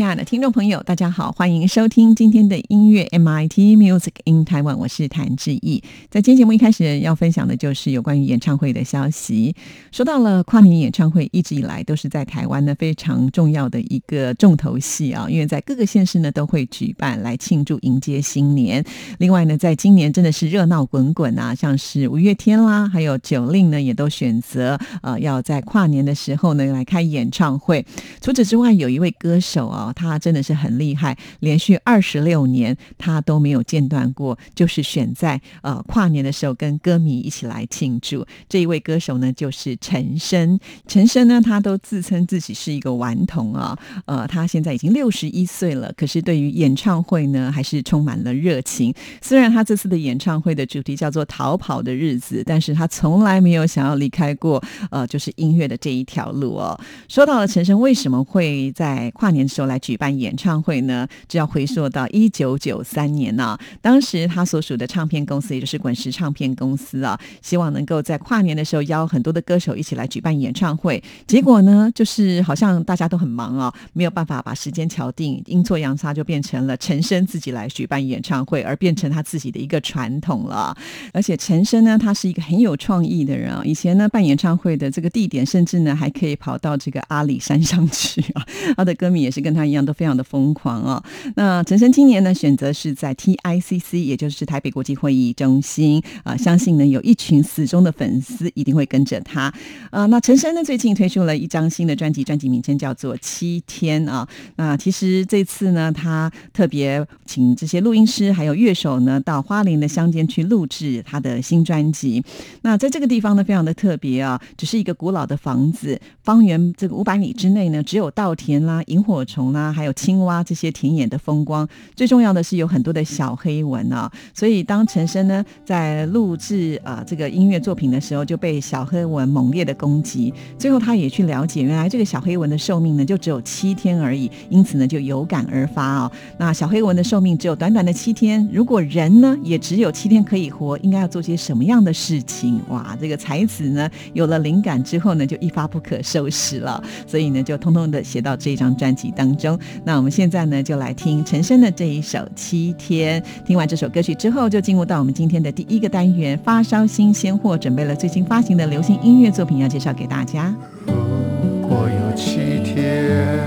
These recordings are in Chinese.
亲爱的听众朋友，大家好，欢迎收听今天的音乐 MIT Music in Taiwan，我是谭志毅。在今天节目一开始要分享的就是有关于演唱会的消息。说到了跨年演唱会，一直以来都是在台湾呢非常重要的一个重头戏啊，因为在各个县市呢都会举办来庆祝迎接新年。另外呢，在今年真的是热闹滚滚啊，像是五月天啦，还有九令呢，也都选择呃要在跨年的时候呢来开演唱会。除此之外，有一位歌手啊。他真的是很厉害，连续二十六年他都没有间断过，就是选在呃跨年的时候跟歌迷一起来庆祝。这一位歌手呢，就是陈升。陈升呢，他都自称自己是一个顽童啊，呃，他现在已经六十一岁了，可是对于演唱会呢，还是充满了热情。虽然他这次的演唱会的主题叫做“逃跑的日子”，但是他从来没有想要离开过呃，就是音乐的这一条路哦。说到了陈升为什么会在跨年的时候来。举办演唱会呢，就要回溯到一九九三年呢。当时他所属的唱片公司，也就是滚石唱片公司啊，希望能够在跨年的时候邀很多的歌手一起来举办演唱会。结果呢，就是好像大家都很忙啊，没有办法把时间敲定，阴错阳差就变成了陈升自己来举办演唱会，而变成他自己的一个传统了。而且陈升呢，他是一个很有创意的人啊。以前呢，办演唱会的这个地点，甚至呢还可以跑到这个阿里山上去啊。他的歌迷也是跟他。一样都非常的疯狂哦！那陈生今年呢，选择是在 TICC，也就是台北国际会议中心啊，相信呢有一群死忠的粉丝一定会跟着他啊。那陈生呢，最近推出了一张新的专辑，专辑名称叫做《七天》啊。那其实这次呢，他特别请这些录音师还有乐手呢，到花莲的乡间去录制他的新专辑。那在这个地方呢，非常的特别啊，只是一个古老的房子，方圆这个五百米之内呢，只有稻田啦、萤火虫啦。啊，还有青蛙这些田野的风光，最重要的是有很多的小黑蚊啊。所以当陈升呢在录制啊这个音乐作品的时候，就被小黑蚊猛烈的攻击。最后他也去了解，原来这个小黑蚊的寿命呢就只有七天而已，因此呢就有感而发啊。那小黑蚊的寿命只有短短的七天，如果人呢也只有七天可以活，应该要做些什么样的事情？哇，这个才子呢有了灵感之后呢，就一发不可收拾了。所以呢就通通的写到这张专辑当。中那我们现在呢，就来听陈升的这一首《七天》。听完这首歌曲之后，就进入到我们今天的第一个单元——发烧新鲜货，准备了最新发行的流行音乐作品要介绍给大家。如果有七天，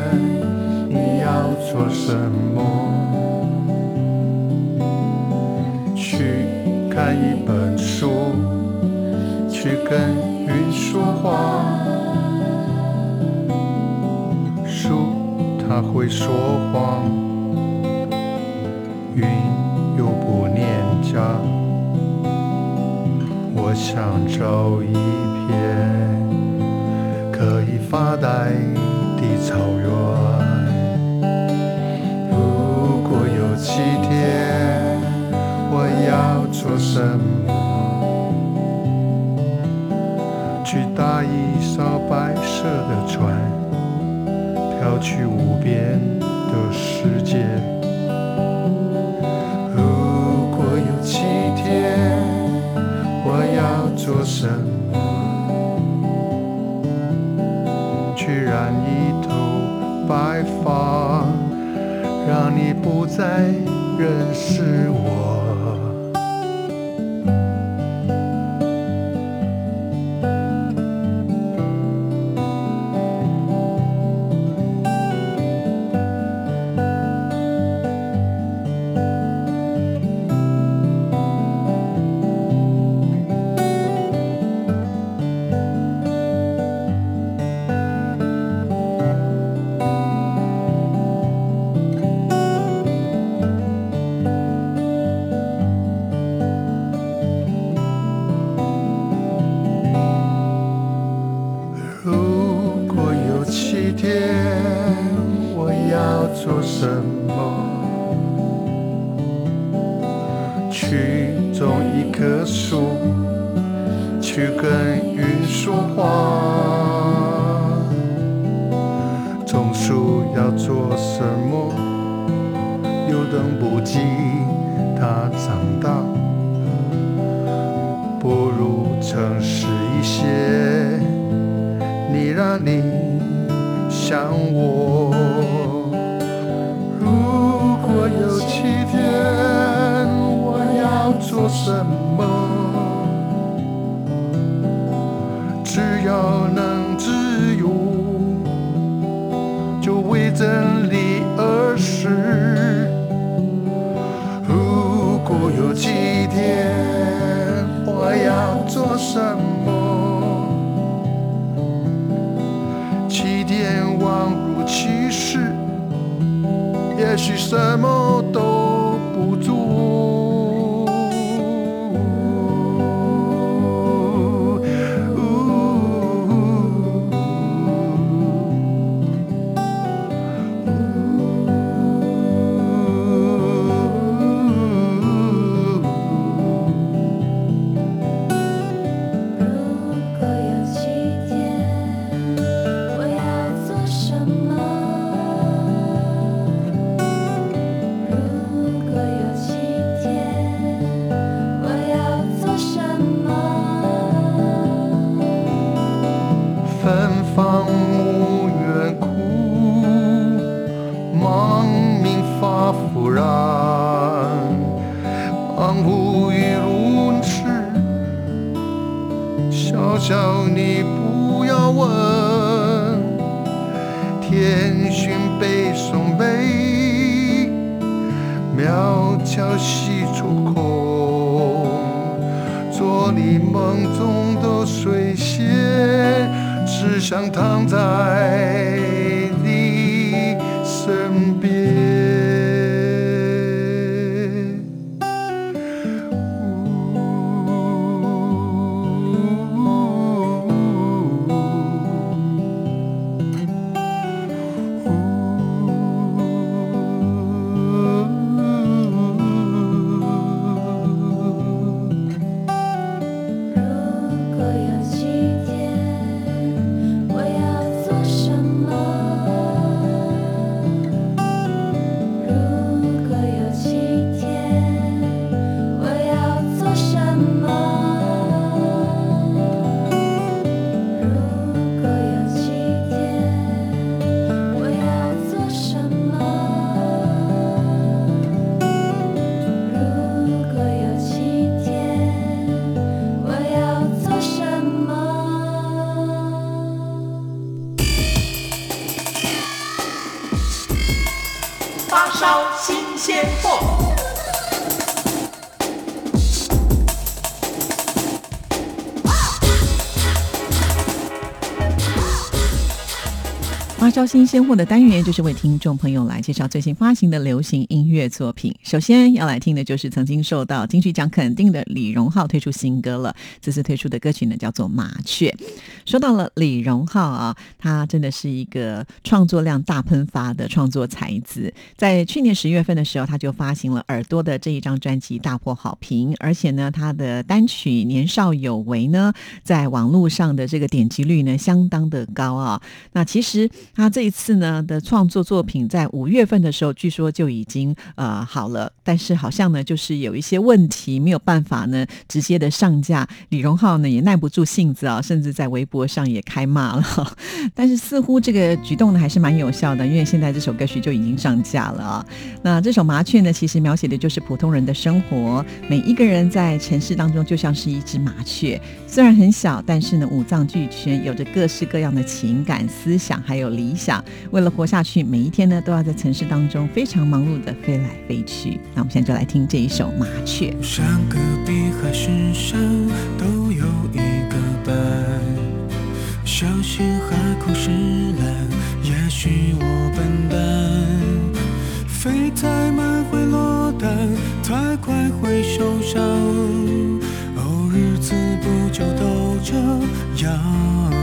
你要做什么？去看一本书，去跟云说话。书。他会说谎，云又不念家。我想找一片可以发呆的草原。如果有七天，我要做什么？去搭一艘白色的船。要去无边的世界。如果有七天，我要做什么？去染一头白发，让你不再认识我。你想我。如果有七天，我要做什么？只要能也忙无与伦次。小小你不要问，天寻北宋北，渺悄西出空。做你梦中的水仙，只想躺在发烧新鲜货。发烧新鲜货的单元就是为听众朋友来介绍最新发行的流行音乐作品。首先要来听的就是曾经受到金曲奖肯定的李荣浩推出新歌了。这次推出的歌曲呢叫做《麻雀》。说到了李荣浩啊，他真的是一个创作量大喷发的创作才子。在去年十月份的时候，他就发行了《耳朵》的这一张专辑，大获好评。而且呢，他的单曲《年少有为》呢，在网络上的这个点击率呢相当的高啊。那其实他这一次呢的创作作品，在五月份的时候，据说就已经呃好了，但是好像呢就是有一些问题，没有办法呢直接的上架。李荣浩呢也耐不住性子啊，甚至在微博上也开骂了。但是似乎这个举动呢还是蛮有效的，因为现在这首歌曲就已经上架了啊。那这首《麻雀》呢，其实描写的就是普通人的生活，每一个人在城市当中就像是一只麻雀，虽然很小，但是呢五脏俱全，有着各式各样的情感、思想还有理理想。为了活下去，每一天呢都要在城市当中非常忙碌的飞来飞去。那我们现在就来听这一首《麻雀》。山隔壁还是山，都有一个伴。小心海枯石烂，也许我笨蛋，飞太慢会落单，太快会受伤。哦，日子不就都这样？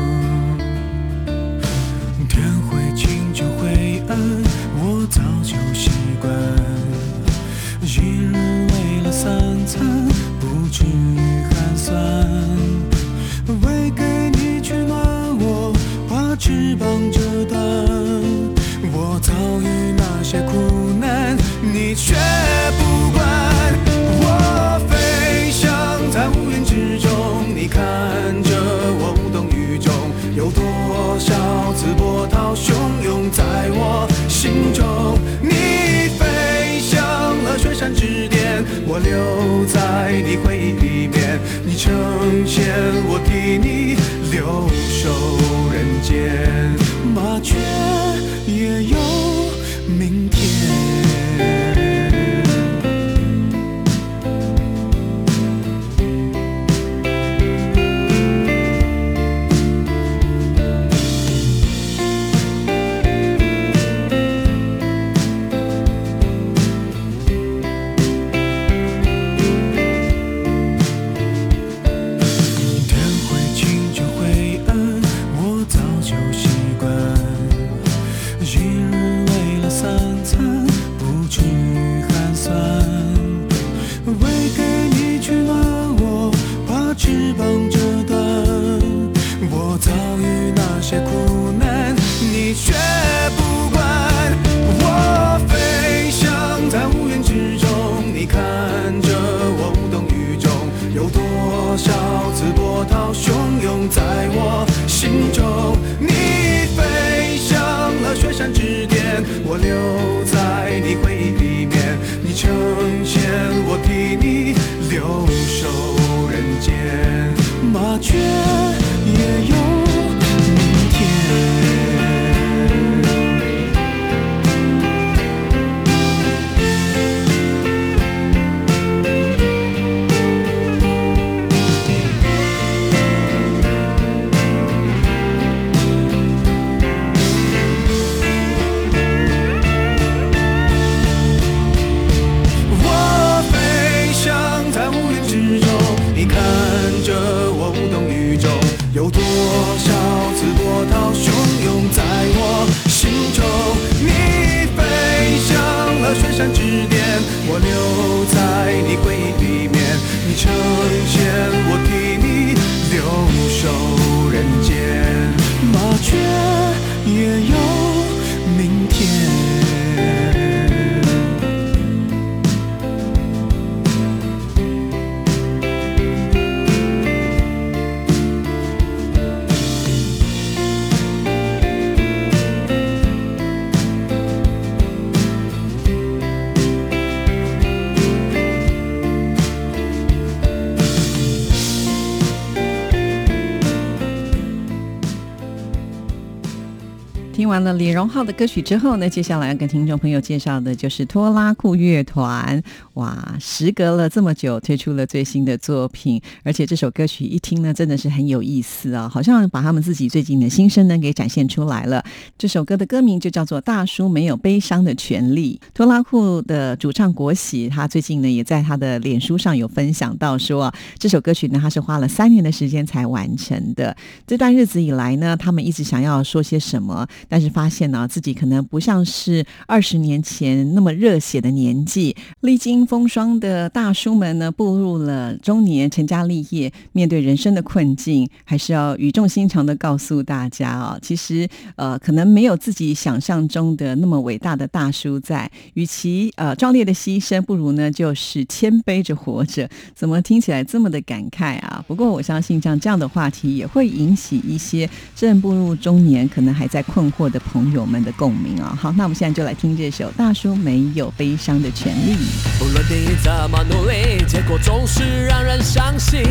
完了李荣浩的歌曲之后呢，接下来要跟听众朋友介绍的就是拖拉库乐团。哇，时隔了这么久，推出了最新的作品，而且这首歌曲一听呢，真的是很有意思啊，好像把他们自己最近的心声呢给展现出来了。这首歌的歌名就叫做《大叔没有悲伤的权利》。拖拉库的主唱国喜，他最近呢也在他的脸书上有分享到说，这首歌曲呢他是花了三年的时间才完成的。这段日子以来呢，他们一直想要说些什么，但是发现呢、自己可能不像是二十年前那么热血的年纪。历经风霜的大叔们呢，步入了中年，成家立业，面对人生的困境，还是要语重心长的告诉大家啊，其实呃，可能没有自己想象中的那么伟大的大叔在。与其呃壮烈的牺牲，不如呢就是谦卑着活着。怎么听起来这么的感慨啊？不过我相信，像这样的话题也会引起一些正步入中年，可能还在困惑的朋友们的共鸣啊。好，那我们现在就来听这首《大叔没有悲伤的权利》。无论你怎么努力，结果总是让人伤心。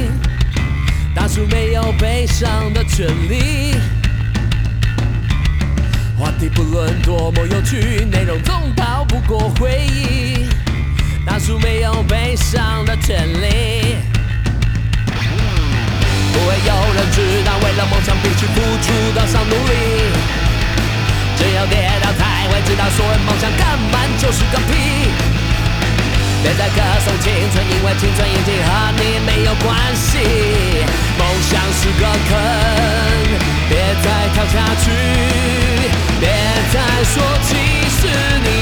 大叔没有悲伤的权利。话题不论多么有趣，内容总逃不过回忆。大叔没有悲伤的权利。不会有人知道，为了梦想必须付出多少努力。只有跌倒才会知道，所谓梦想根本就是个屁。别再歌颂青春，因为青春已经和你没有关系。梦想是个坑，别再跳下去，别再说其实你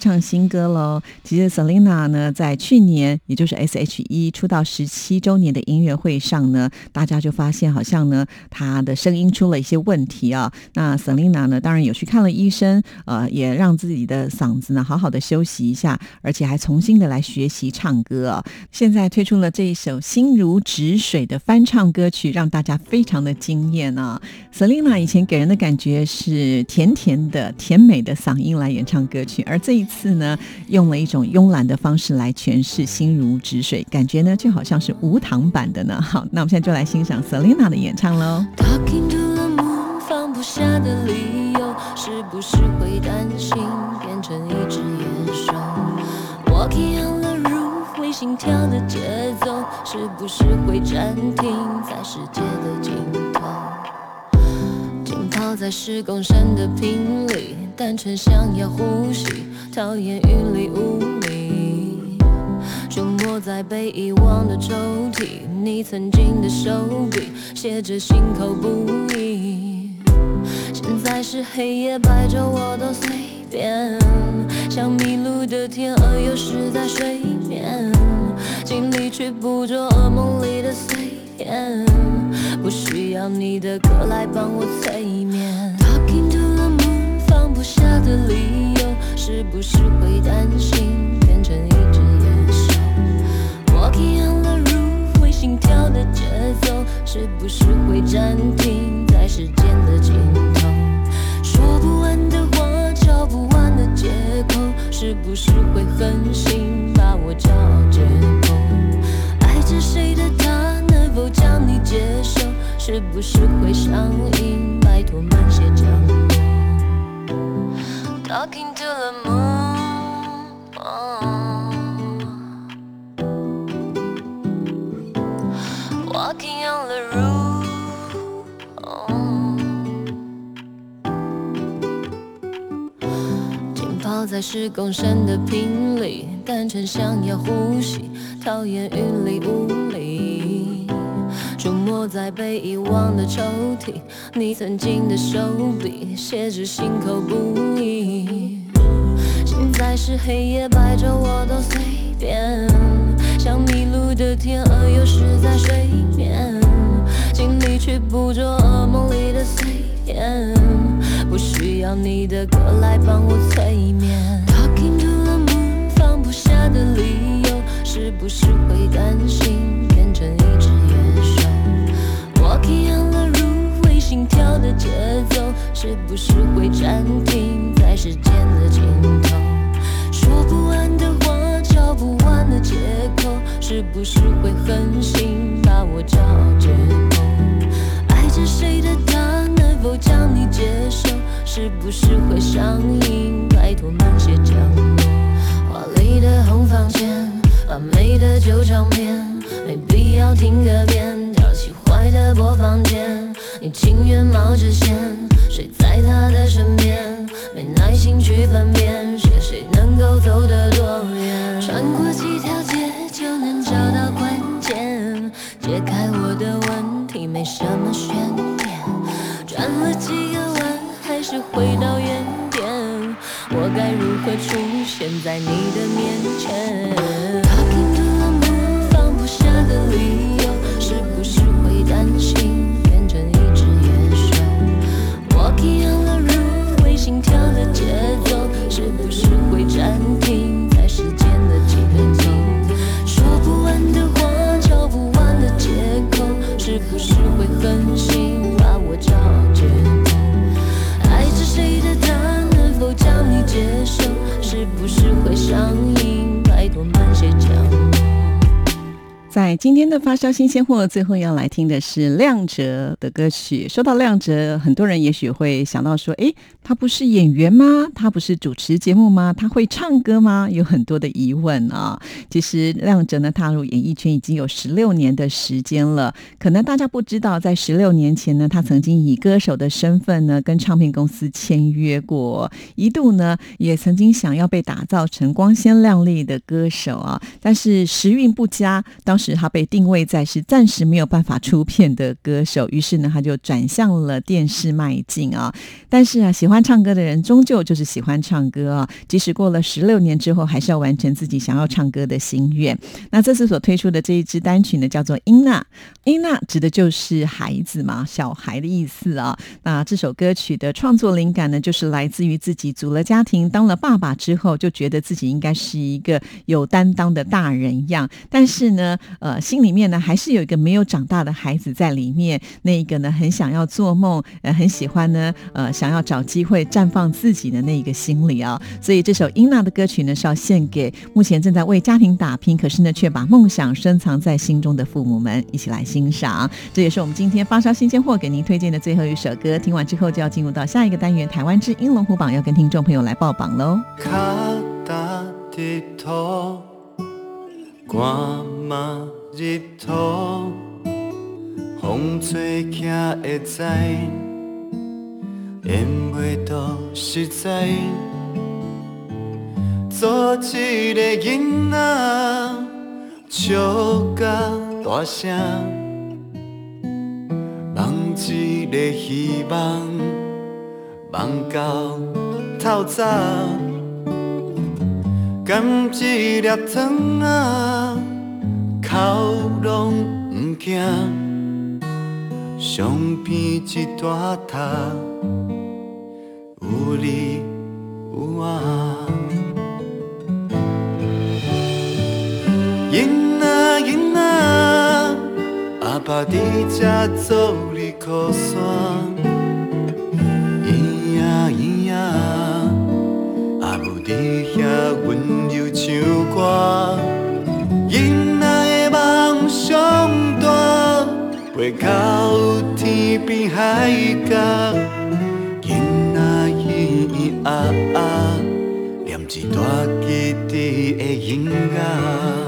唱新歌喽。其实 Selina 呢，在去年，也就是 S.H.E 出道十七周年的音乐会上呢，大家就发现好像呢，她的声音出了一些问题啊。那 Selina 呢，当然有去看了医生，呃，也让自己的嗓子呢好好的休息一下，而且还重新的来学习唱歌。现在推出了这一首心如止水的翻唱歌曲，让大家非常的惊艳啊。Selina 以前给人的感觉是甜甜的、甜美的嗓音来演唱歌曲，而这一次呢，用了一种慵懒的方式来诠释“心如止水”，感觉呢就好像是无糖版的呢。好，那我们现在就来欣赏 Selina 的演唱喽。Talking to the moon，放不下的理由，是不是会担心变成一只野兽？Walking on the roof，会心跳的节奏，是不是会暂停在世界的尽头？浸泡在十公升的瓶里，单纯想要呼吸，讨厌云里雾里。出没在被遗忘的抽屉，你曾经的手笔写着心口不一。现在是黑夜，白昼我都随便，像迷路的天鹅，游失在水面，尽力去捕捉噩梦里的碎片，不需要你的歌来帮我催眠。Talking to the moon，放不下的理由，是不是会担心变成一只野兽？Walking on the roof，会心跳的节奏，是不是会暂停在时间的尽头？说不完的话，找不完的借口，是不是会狠心把我骄傲是不是会上瘾？拜托慢些降落。Talking to the moon、Walking on the roof、浸泡在十公升的瓶里，单纯想要呼吸，讨厌云里雾里。我在被遗忘的抽屉，你曾经的手笔写着心口不一。现在是黑夜白昼我都随便，像迷路的天鹅游失在水面，尽力去捕捉噩梦里的碎片，不需要你的歌来帮我催眠。Talking to the moon，放不下的理由，是不是会担心变成一暂停在时间的尽头？说不完的话，找不完的借口，是不是会狠心把我找借口？爱着谁的他能否将你接受？是不是会上瘾？拜托慢些降落。华丽的红房间，完美的旧唱片，没必要听个遍。挑起坏的播放键，你情愿冒着险谁在他的身边，没耐心去分辨是谁能够走得多远。穿过几条街就能找到关键，解开我的问题没什么悬念。转了几个弯，还是回到原点。我该如何出现在你的面前？Talking to the moon，放不下的理由，是不是会担心分心把我找借口？爱着谁的他能否将你接受？今天的发烧新鲜货，最后要来听的是亮哲的歌曲。说到亮哲，很多人也许会想到说：“诶，他不是演员吗？他不是主持节目吗？他会唱歌吗？”有很多的疑问啊。其实亮哲呢，踏入演艺圈已经有十六年的时间了。可能大家不知道，在十六年前呢，他曾经以歌手的身份呢，跟唱片公司签约过，一度呢，也曾经想要被打造成光鲜亮丽的歌手啊。但是时运不佳，当时他被定位在是暂时没有办法出片的歌手，于是呢，他就转向了电视迈进啊。但是啊，喜欢唱歌的人终究就是喜欢唱歌啊，即使过了十六年之后，还是要完成自己想要唱歌的心愿。那这次所推出的这一支单曲呢，叫做《英娜》，英娜指的就是孩子嘛，小孩的意思啊。那这首歌曲的创作灵感呢，就是来自于自己组了家庭，当了爸爸之后，就觉得自己应该是一个有担当的大人样，但是呢，呃，呃心里面呢还是有一个没有长大的孩子在里面。那一个呢，很想要做梦，呃，很喜欢呢，呃，想要找机会绽放自己的那一个心理啊。所以这首英娜的歌曲呢，是要献给目前正在为家庭打拼，可是呢，却把梦想深藏在心中的父母们，一起来欣赏。这也是我们今天发烧新鲜货给您推荐的最后一首歌。听完之后，就要进入到下一个单元——台湾之音龙虎榜，要跟听众朋友来报榜喽。脚踏地土，寒嘛日头，风吹行会知，缘袂到实在。做一个囡仔，笑甲大声，梦一个希望，梦到透早。甘一粒糖啊，口拢毋惊，相片一大沓，有你有我。囡仔囡仔，阿爸伫遮做你靠山，咿呀咿呀。阿母伫遐到天边海角，囡仔咿咿啊啊，念一段记忆的音乐。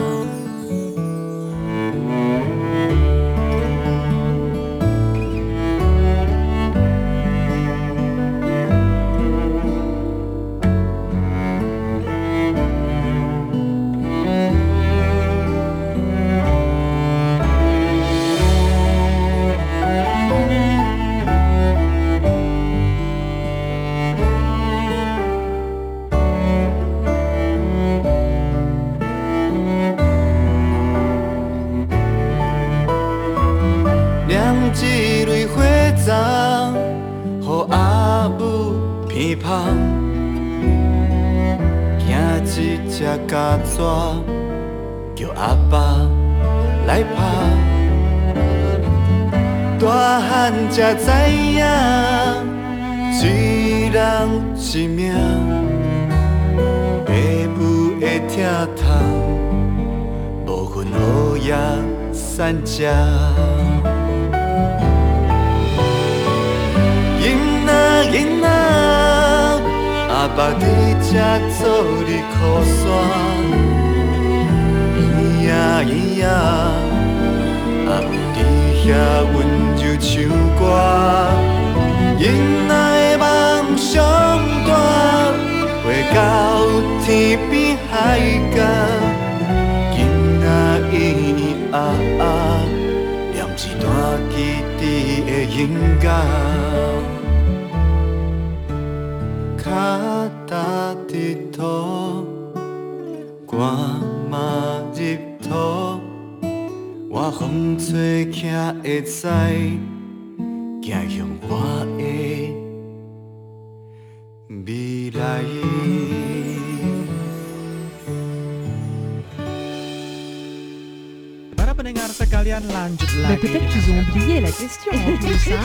忆的音乐。脚踏伫土，汗嘛入土，我风吹骑会知，走向我的未来。Mais lagi. peut-être qu'ils ont oublié la question en plus. hein.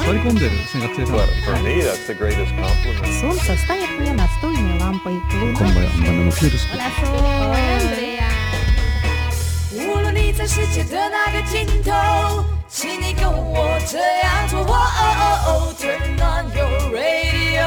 For me, that's the greatest compliment. Солнце станет мне настольной лампой. Луна 我来说，Andrea。无论你在世界的哪个尽头，请你跟我这样做。哦哦哦，Turn on your radio。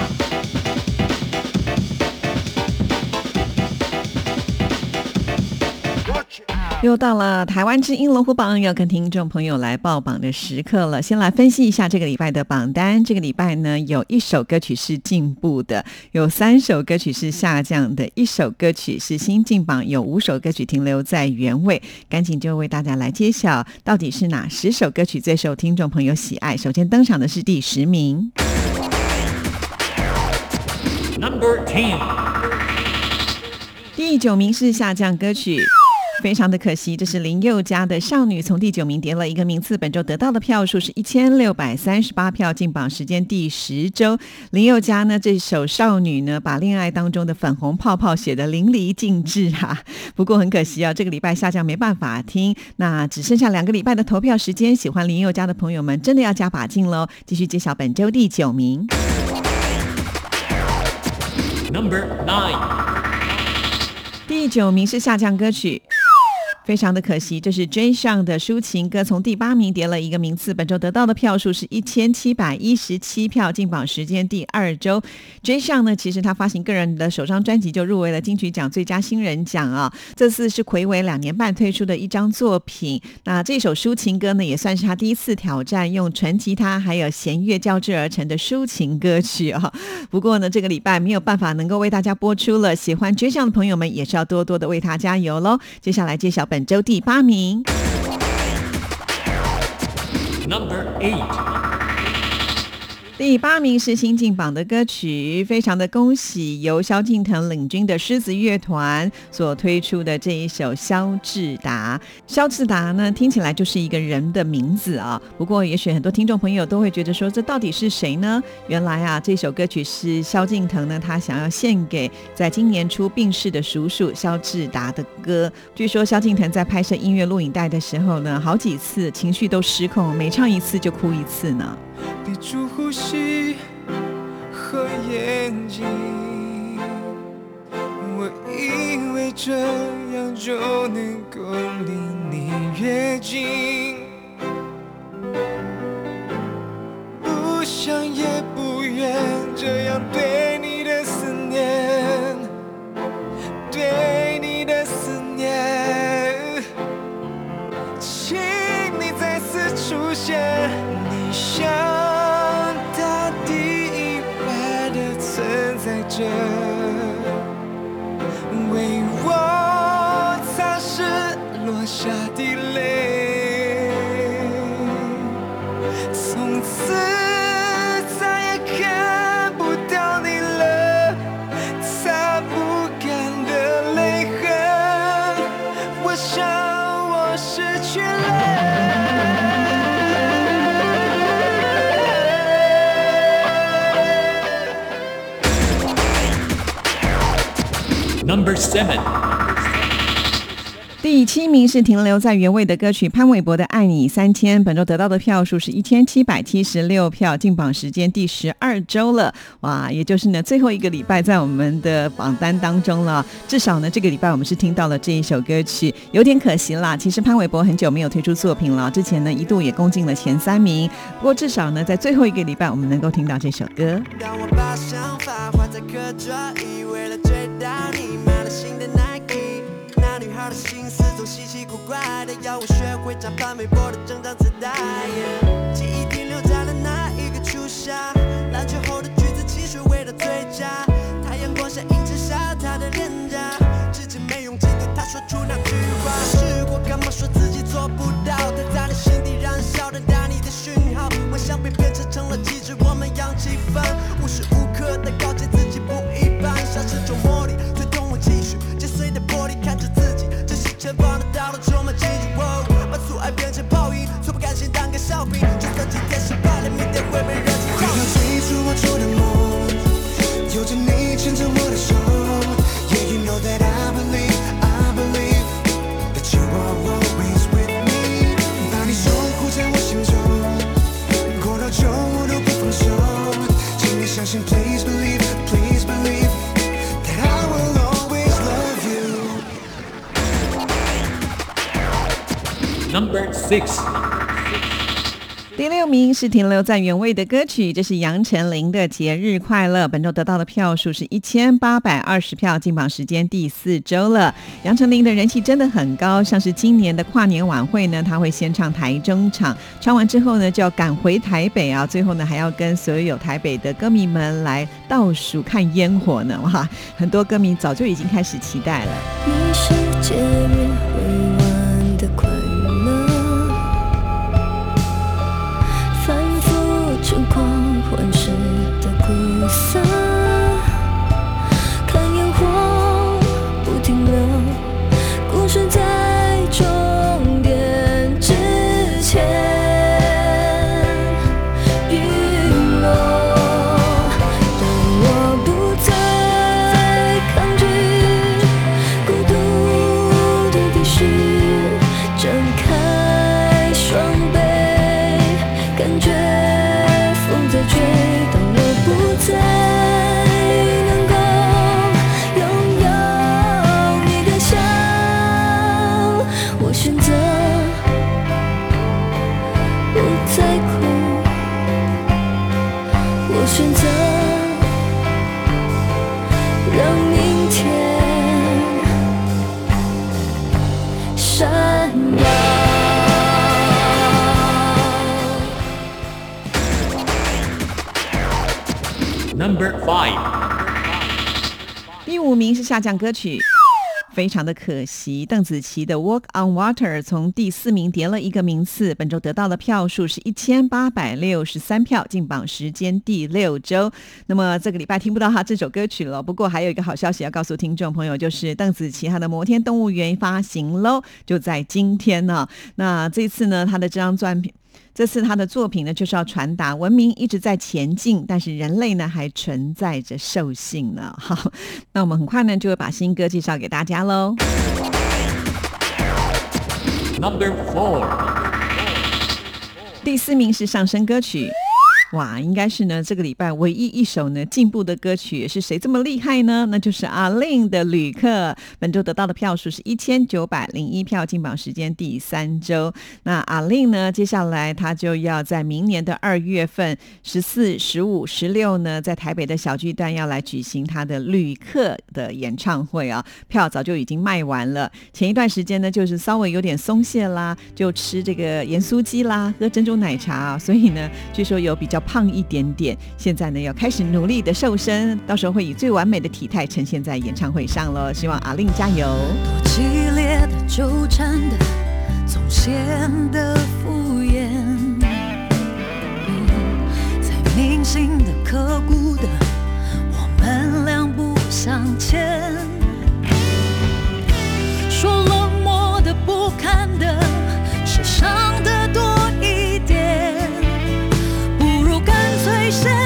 又到了台湾之音龙虎榜要跟听众朋友来报榜的时刻了。先来分析一下这个礼拜的榜单。这个礼拜呢，有一首歌曲是进步的，有三首歌曲是下降的，一首歌曲是新进榜，有五首歌曲停留在原位。赶紧就为大家来揭晓，到底是哪十首歌曲最受听众朋友喜爱。首先登场的是第十名。Number ten. 第九名是下降歌曲。非常的可惜，这是林宥嘉的《少女》从第九名跌了一个名次，本周得到的票数是一千六百三十八票，进榜时间第十周。林宥嘉呢这首《少女》呢，把恋爱当中的粉红泡泡写得淋漓尽致啊。不过很可惜啊，这个礼拜下降没办法听，那只剩下两个礼拜的投票时间，喜欢林宥嘉的朋友们真的要加把劲喽！继续揭晓本周第九名。Number nine. 第九名是下降歌曲。非常的可惜，这是 J 上的抒情歌，从第八名跌了一个名次。本周得到的票数是一千七百一十七票，进榜时间第二周。J 上呢，其实他发行个人的首张专辑就入围了金曲奖最佳新人奖啊。这次是暌违两年半推出的一张作品。那这首抒情歌呢，也算是他第一次挑战用纯吉他还有弦乐交织而成的抒情歌曲啊。不过呢，这个礼拜没有办法能够为大家播出了。喜欢 J 上的朋友们也是要多多的为他加油喽。接下来揭晓本周第八名。Number eight. 第八名是新进榜的歌曲，非常的恭喜由萧敬腾领军的狮子乐团所推出的这一首《肖志达》。肖志达呢，听起来就是一个人的名字啊。不过，也许很多听众朋友都会觉得说，这到底是谁呢？原来啊，这首歌曲是萧敬腾呢，他想要献给在今年初病逝的叔叔肖志达的歌。据说萧敬腾在拍摄音乐录影带的时候呢，好几次情绪都失控，每唱一次就哭一次呢。和眼睛，我以为这样就能够离你越近，不想也不愿这样对你的思念，对你的思念，请你再次在这，为了。第七名是停留在原位的歌曲潘玮柏的《爱你三千》，本周得到的票数是一千七百七十六票，进榜时间第十二周了，哇，也就是呢最后一个礼拜在我们的榜单当中了。至少呢这个礼拜我们是听到了这一首歌曲，有点可惜啦。其实潘玮柏很久没有推出作品了，之前呢一度也攻进了前三名，不过至少呢在最后一个礼拜我们能够听到这首歌。当我把想法画在课桌椅，为了追到你，买了新的 Nike。那女孩的心怪的，要我学会唱潘玮柏的整张磁带。记忆停留在了那一个初夏，篮球后的橘子汽水味道最佳。太阳光下映衬下她的脸颊，至今没勇气对她说出那句话。试过干嘛说自己做不到？她在你心底燃烧，等待你的讯号。幻想被编织成了旗帜，我们扬起帆，着你牵着我的手。Yeah, you know that I believe, I believe that you are always with me。把你守护在我心中，过多久我都不放手。请你相信，Please believe, please believe that I will always love you。Number 6. 第六名是停留在原位的歌曲，这是杨丞琳的《节日快乐》，本周得到的票数是一千八百二十票，进榜时间第四周了。杨丞琳的人气真的很高，像是今年的跨年晚会呢，他会先唱台中场，唱完之后呢就要赶回台北啊，最后呢还要跟所有台北的歌迷们来倒数看烟火呢，哇，很多歌迷早就已经开始期待了。你是节日是下降歌曲。非常的可惜，邓紫棋的《Walk on Water》从第四名跌了一个名次，本周得到的票数是一千八百六十三票，进榜时间第六周。那么这个礼拜听不到哈这首歌曲了。不过还有一个好消息要告诉听众朋友，就是邓紫棋她的《摩天动物园》发行喽，就在今天呢。那这次呢，她的这张专。这次他的作品呢，就是要传达文明一直在前进，但是人类呢还存在着兽性呢。好，那我们很快呢就会把新歌介绍给大家喽。Number four，第四名是上升歌曲。哇，应该是呢这个礼拜唯一一首呢进步的歌曲，是谁这么厉害呢？那就是阿令的《旅客》，本周得到的票数是一千九百零一票，进榜时间第三周。那阿令呢，接下来他就要在明年的二月份十四、十五、十六呢，在台北的小巨蛋要来举行他的《旅客》的演唱会啊，票早就已经卖完了。前一段时间呢，就是稍微有点松懈啦，就吃这个盐酥鸡啦，喝珍珠奶茶啊，所以呢，据说有比较胖一点点，现在呢要开始努力的瘦身，到时候会以最完美的体态呈现在演唱会上了。希望阿令加油！激烈的纠缠的，总显得敷衍。再铭心的、刻骨的，我们两不相欠。说冷漠的、不堪的，干脆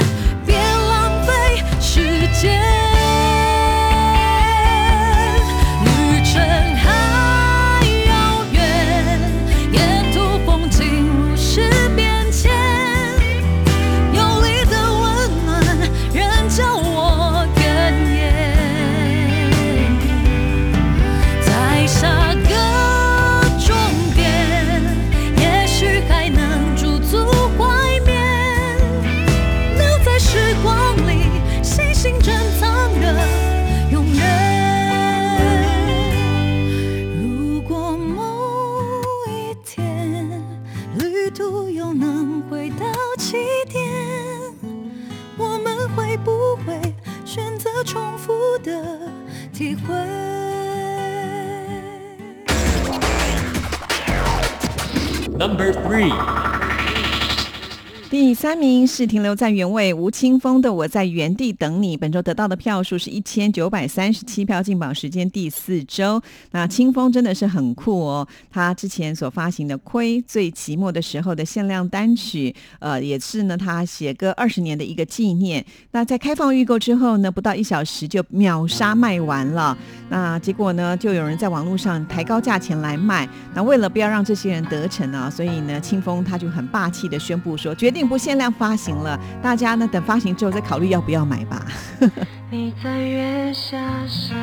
第三名是停留在原位吴青峰的《我在原地等你》，本周得到的票数是一千九百三十七票，进榜时间第四周。那清风真的是很酷哦，他之前所发行的《亏》最寂寞的时候的限量单曲，呃，也是呢他写歌二十年的一个纪念。那在开放预购之后呢，不到一小时就秒杀卖完了。那结果呢，就有人在网络上抬高价钱来卖。那为了不要让这些人得逞啊，所以呢，清风他就很霸气的宣布说，决定不限量发行了，大家呢等发行之后再考虑要不要买吧。你在月下晒，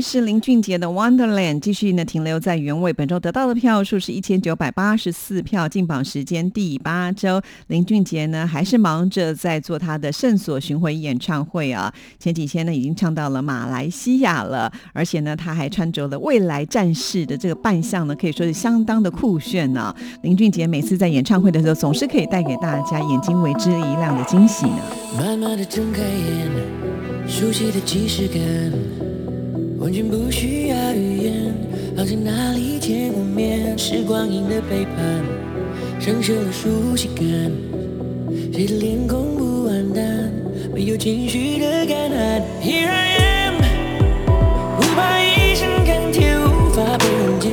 是林俊杰的《Wonderland》，继续呢停留在原位，本周得到的票数是一千九百八十四票，进榜时间第八周。林俊杰呢还是忙着在做他的圣所巡回演唱会啊，前几天呢已经唱到了马来西亚了，而且呢他还穿着了未来战士的这个扮相呢，可以说是相当的酷炫呢、林俊杰每次在演唱会的时候，总是可以带给大家眼睛为之一亮的惊喜呢。慢慢的睁开眼，熟悉的即视感，完全不需要语言，好像哪里见过面。是光阴的背叛，生锈了熟悉感，谁的脸孔不完蛋，没有情绪的感叹。Here I am，不怕一生看天无法被溶解，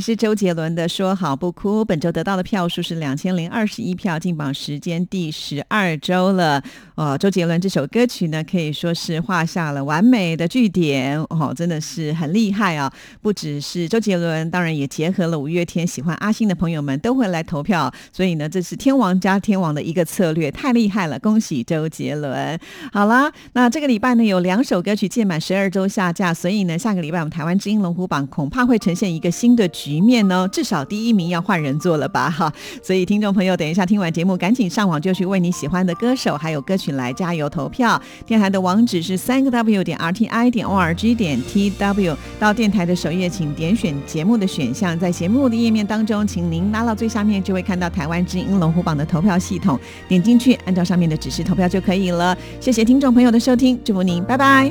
是周杰伦的《说好不哭》。本周得到的票数是两千零二十一票，进榜时间第十二周了。哦，周杰伦这首歌曲呢，可以说是画下了完美的句点。哦，真的是很厉害啊！不只是周杰伦，当然也结合了五月天喜欢阿信的朋友们都会来投票。所以呢，这是天王加天王的一个策略，太厉害了！恭喜周杰伦。好啦，那这个礼拜呢，有两首歌曲届满十二周下架，所以呢，下个礼拜我们台湾之音龙虎榜恐怕会呈现一个新的局局面呢，至少第一名要换人做了吧哈。所以听众朋友，等一下听完节目，赶紧上网就去为你喜欢的歌手还有歌曲来加油投票。电台的网址是三个 W 点 RTI 点 ORG 点 TW，到电台的首页，请点选节目的选项，在节目的页面当中，请您拉到最下面，就会看到台湾之音龙虎榜的投票系统，点进去，按照上面的指示投票就可以了。谢谢听众朋友的收听，祝福您，拜拜。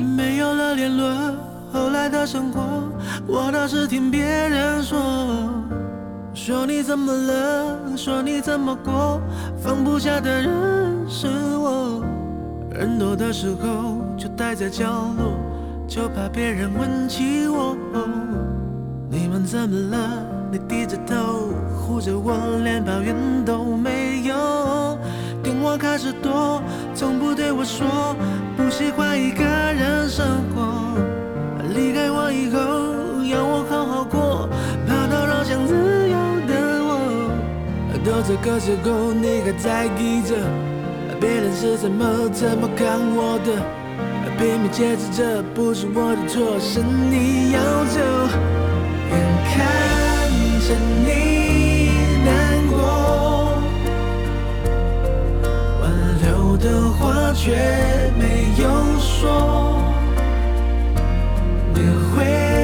后来的生活，我倒是听别人说，说你怎么了，说你怎么过，放不下的人是我。人多的时候就待在角落，就怕别人问起我。你们怎么了？你低着头护着我，连抱怨都没有。电话开始多，从不对我说不喜欢一个人生活。离开我以后，要我好好过，怕打扰想自由的我。都这个时候，你还在意着别人是怎么怎么看我的？拼命解释这不是我的错，是你要走。眼看着你难过，挽留的话却没有说，也会